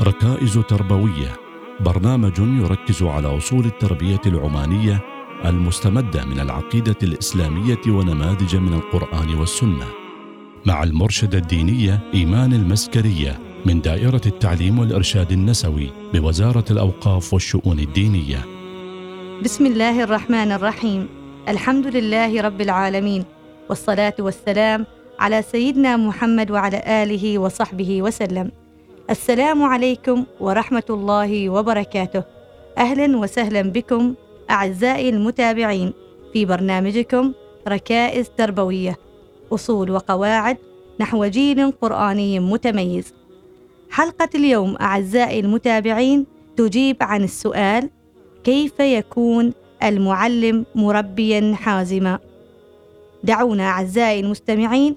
ركائز تربوية. برنامج يركز على أصول التربية العمانية المستمدة من العقيدة الإسلامية ونماذج من القرآن والسنة. مع المرشدة الدينية إيمان المسكرية من دائرة التعليم والإرشاد النسوي بوزارة الأوقاف والشؤون الدينية. بسم الله الرحمن الرحيم. الحمد لله رب العالمين والصلاة والسلام على سيدنا محمد وعلى آله وصحبه وسلم. السلام عليكم ورحمة الله وبركاته. أهلا وسهلا بكم أعزائي المتابعين في برنامجكم ركائز تربوية أصول وقواعد نحو جيل قرآني متميز. حلقة اليوم أعزائي المتابعين تجيب عن السؤال: كيف يكون المعلم مربيا حازما؟ دعونا أعزائي المستمعين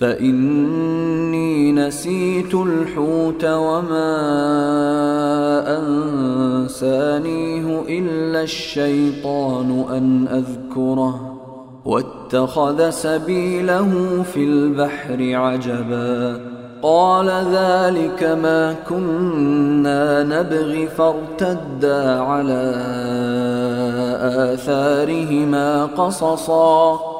فإني نسيت الحوت وما أنسانيه إلا الشيطان أن أذكره واتخذ سبيله في البحر عجبا قال ذلك ما كنا نبغي فارتدا على آثارهما قصصا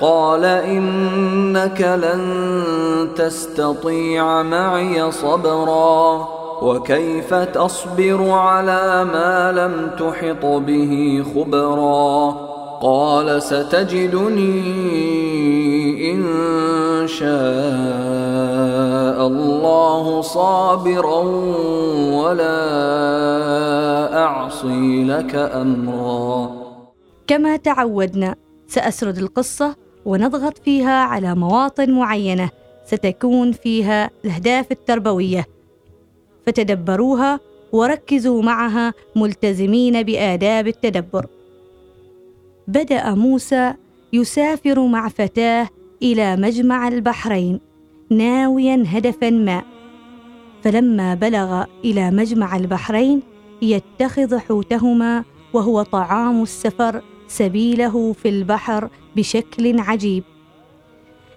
قال إنك لن تستطيع معي صبرا وكيف تصبر على ما لم تحط به خبرا قال ستجدني إن شاء الله صابرا ولا أعصي لك أمرا. كما تعودنا سأسرد القصة ونضغط فيها على مواطن معينة ستكون فيها الأهداف التربوية فتدبروها وركزوا معها ملتزمين بآداب التدبر. بدأ موسى يسافر مع فتاة إلى مجمع البحرين ناويا هدفا ما فلما بلغ إلى مجمع البحرين يتخذ حوتهما وهو طعام السفر سبيله في البحر بشكل عجيب.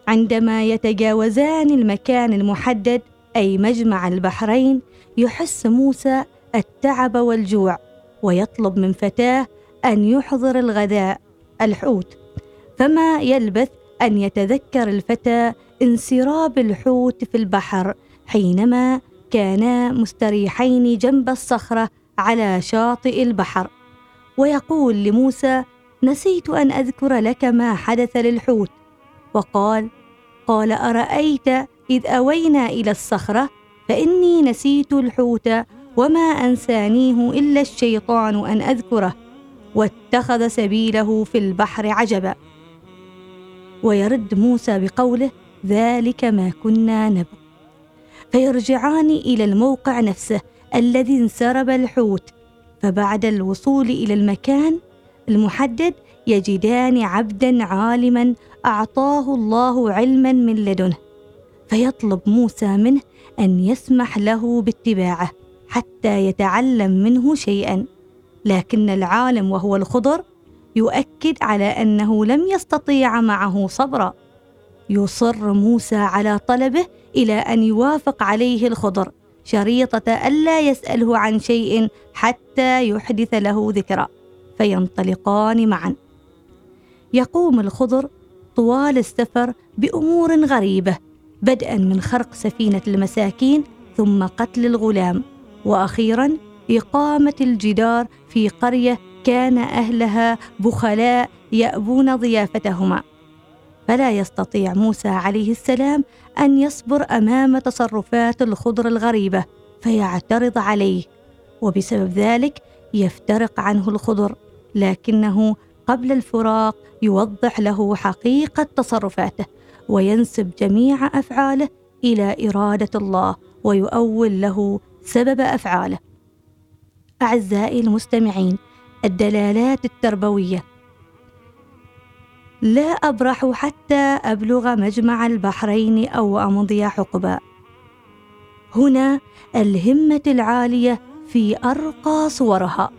عندما يتجاوزان المكان المحدد أي مجمع البحرين يحس موسى التعب والجوع ويطلب من فتاه أن يحضر الغداء الحوت. فما يلبث أن يتذكر الفتى انسراب الحوت في البحر حينما كانا مستريحين جنب الصخرة على شاطئ البحر. ويقول لموسى نسيت أن أذكر لك ما حدث للحوت. وقال قال أرأيت إذ أوينا إلى الصخرة؟ فإني نسيت الحوت وما أنسانيه إلا الشيطان أن أذكره واتخذ سبيله في البحر عجبا. ويرد موسى بقوله ذلك ما كنا نبغ فيرجعان إلى الموقع نفسه الذي انسرب الحوت. فبعد الوصول إلى المكان المحدد يجدان عبدا عالما أعطاه الله علما من لدنه. فيطلب موسى منه أن يسمح له باتباعه حتى يتعلم منه شيئا. لكن العالم وهو الخضر يؤكد على أنه لم يستطيع معه صبرا. يصر موسى على طلبه إلى أن يوافق عليه الخضر شريطة ألا يسأله عن شيء حتى يحدث له ذكرى. فينطلقان معا. يقوم الخضر طوال السفر بأمور غريبة بدءا من خرق سفينة المساكين ثم قتل الغلام وأخيرا إقامة الجدار في قرية كان أهلها بخلاء يأبون ضيافتهما. فلا يستطيع موسى عليه السلام أن يصبر أمام تصرفات الخضر الغريبة فيعترض عليه وبسبب ذلك يفترق عنه الخضر. لكنه قبل الفراق يوضح له حقيقة تصرفاته وينسب جميع أفعاله إلى إرادة الله ويؤول له سبب أفعاله. أعزائي المستمعين الدلالات التربوية. لا أبرح حتى أبلغ مجمع البحرين أو أمضي حقبا. هنا الهمة العالية في أرقى صورها.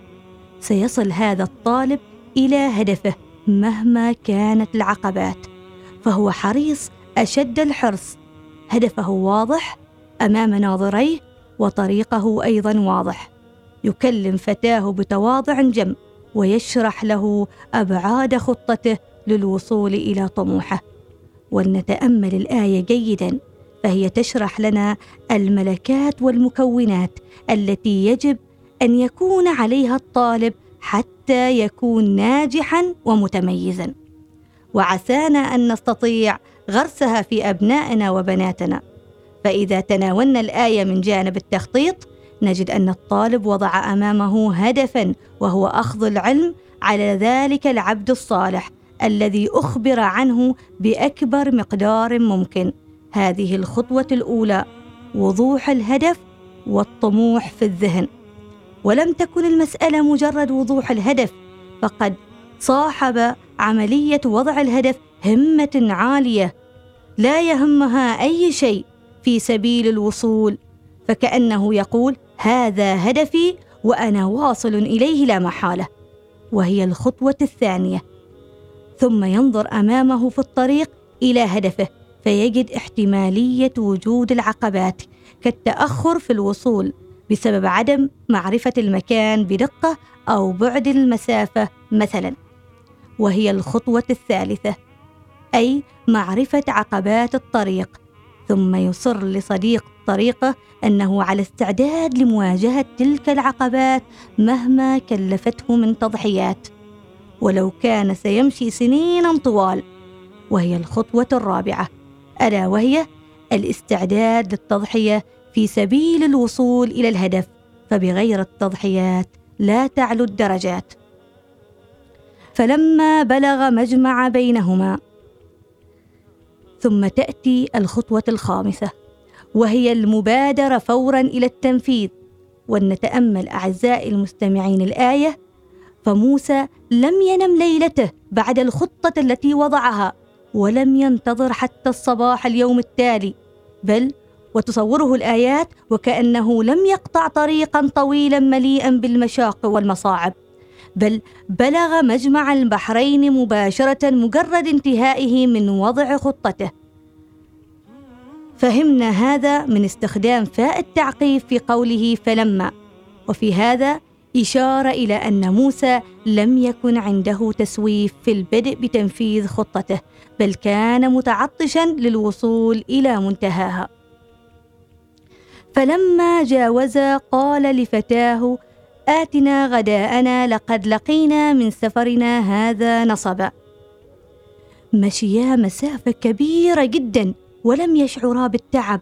سيصل هذا الطالب إلى هدفه مهما كانت العقبات فهو حريص أشد الحرص. هدفه واضح أمام ناظريه وطريقه أيضا واضح. يكلم فتاه بتواضع جم ويشرح له أبعاد خطته للوصول إلى طموحه. ولنتأمل الآية جيدا فهي تشرح لنا الملكات والمكونات التي يجب أن يكون عليها الطالب حتى يكون ناجحا ومتميزا. وعسانا أن نستطيع غرسها في أبنائنا وبناتنا. فإذا تناولنا الآية من جانب التخطيط نجد أن الطالب وضع أمامه هدفا وهو أخذ العلم على ذلك العبد الصالح الذي أخبر عنه بأكبر مقدار ممكن. هذه الخطوة الأولى وضوح الهدف والطموح في الذهن. ولم تكن المسألة مجرد وضوح الهدف فقد صاحب عملية وضع الهدف همة عالية. لا يهمها أي شيء في سبيل الوصول فكأنه يقول هذا هدفي وأنا واصل إليه لا محالة وهي الخطوة الثانية. ثم ينظر أمامه في الطريق إلى هدفه فيجد احتمالية وجود العقبات كالتأخر في الوصول. بسبب عدم معرفة المكان بدقة أو بعد المسافة مثلا وهي الخطوة الثالثة أي معرفة عقبات الطريق ثم يصر لصديق طريقه أنه على استعداد لمواجهة تلك العقبات مهما كلفته من تضحيات. ولو كان سيمشي سنينا طوال وهي الخطوة الرابعة ألا وهي الاستعداد للتضحية في سبيل الوصول إلى الهدف فبغير التضحيات لا تعلو الدرجات. فلما بلغ مجمع بينهما ثم تأتي الخطوة الخامسة وهي المبادرة فورا إلى التنفيذ. ولنتأمل أعزائي المستمعين الآية فموسى لم ينم ليلته بعد الخطة التي وضعها ولم ينتظر حتى الصباح اليوم التالي بل وتصوره الآيات وكأنه لم يقطع طريقا طويلا مليئا بالمشاق والمصاعب. بل بلغ مجمع البحرين مباشرة مجرد انتهائه من وضع خطته. فهمنا هذا من استخدام فاء التعقيب في قوله فلما. وفي هذا إشارة إلى أن موسى لم يكن عنده تسويف في البدء بتنفيذ خطته بل كان متعطشا للوصول إلى منتهاها. فلما جاوزا قال لفتاه آتنا غداءنا لقد لقينا من سفرنا هذا نصبا. مشيا مسافة كبيرة جدا ولم يشعرا بالتعب.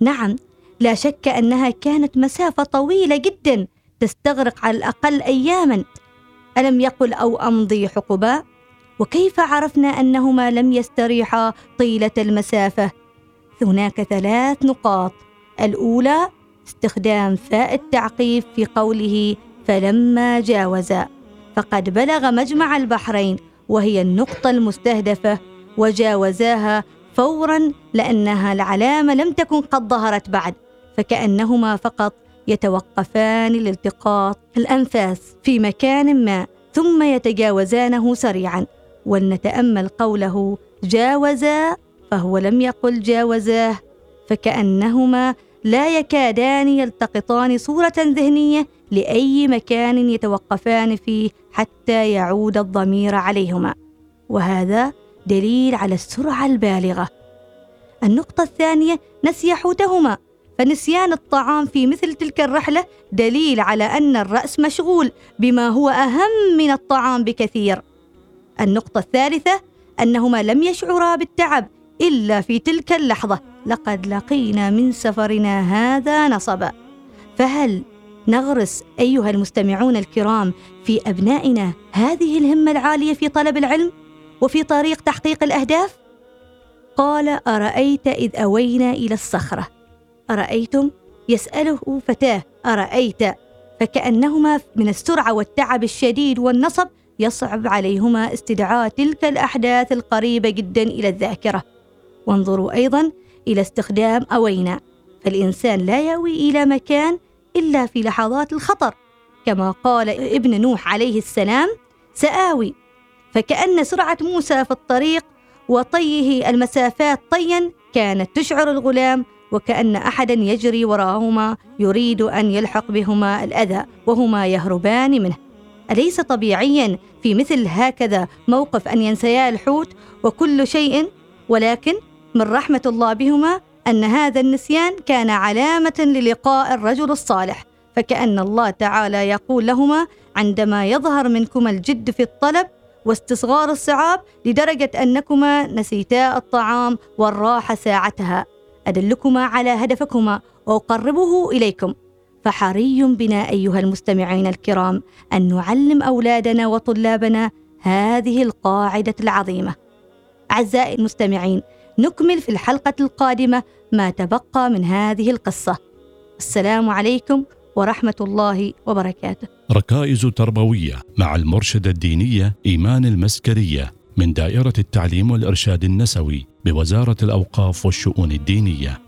نعم لا شك أنها كانت مسافة طويلة جدا تستغرق على الأقل أياما. ألم يقل أو أمضي حقبا؟ وكيف عرفنا أنهما لم يستريحا طيلة المسافة؟ هناك ثلاث نقاط. الأولى استخدام فاء التعقيب في قوله فلما جاوزا فقد بلغ مجمع البحرين وهي النقطة المستهدفة وجاوزاها فورا لأنها العلامة لم تكن قد ظهرت بعد فكأنهما فقط يتوقفان لالتقاط الأنفاس في مكان ما ثم يتجاوزانه سريعا. ولنتأمل قوله جاوزا فهو لم يقل جاوزاه فكأنهما لا يكادان يلتقطان صورة ذهنية لأي مكان يتوقفان فيه حتى يعود الضمير عليهما. وهذا دليل على السرعة البالغة. النقطة الثانية نسي حوتهما. فنسيان الطعام في مثل تلك الرحلة دليل على أن الرأس مشغول بما هو أهم من الطعام بكثير. النقطة الثالثة أنهما لم يشعرا بالتعب إلا في تلك اللحظة. لقد لقينا من سفرنا هذا نصبا فهل نغرس أيها المستمعون الكرام في أبنائنا هذه الهمة العالية في طلب العلم وفي طريق تحقيق الأهداف؟ قال أرأيت إذ أوينا إلى الصخرة. أرأيتم؟ يسأله فتاة أرأيت؟ فكأنهما من السرعة والتعب الشديد والنصب يصعب عليهما استدعاء تلك الأحداث القريبة جدا إلى الذاكرة. وانظروا أيضا إلى استخدام أوينا. فالانسان لا يأوي إلى مكان إلا في لحظات الخطر كما قال ابن نوح عليه السلام سآوي فكأن سرعة موسى في الطريق وطيه المسافات طيا كانت تشعر الغلام وكأن احدا يجري وراهما يريد أن يلحق بهما الأذى وهما يهربان منه. أليس طبيعيا في مثل هكذا موقف أن ينسيا الحوت وكل شيء؟ ولكن من رحمة الله بهما أن هذا النسيان كان علامة للقاء الرجل الصالح فكأن الله تعالى يقول لهما عندما يظهر منكما الجد في الطلب واستصغار الصعاب لدرجة أنكما نسيتا الطعام والراحة ساعتها أدلكما على هدفكما وأقربه إليكم. فحري بنا أيها المستمعين الكرام أن نعلم أولادنا وطلابنا هذه القاعدة العظيمة. أعزائي المستمعين نكمل في الحلقة القادمة ما تبقى من هذه القصة. السلام عليكم ورحمة الله وبركاته. ركائز تربوية مع المرشدة الدينية إيمان المسكرية من دائرة التعليم والإرشاد النسوي بوزارة الأوقاف والشؤون الدينية.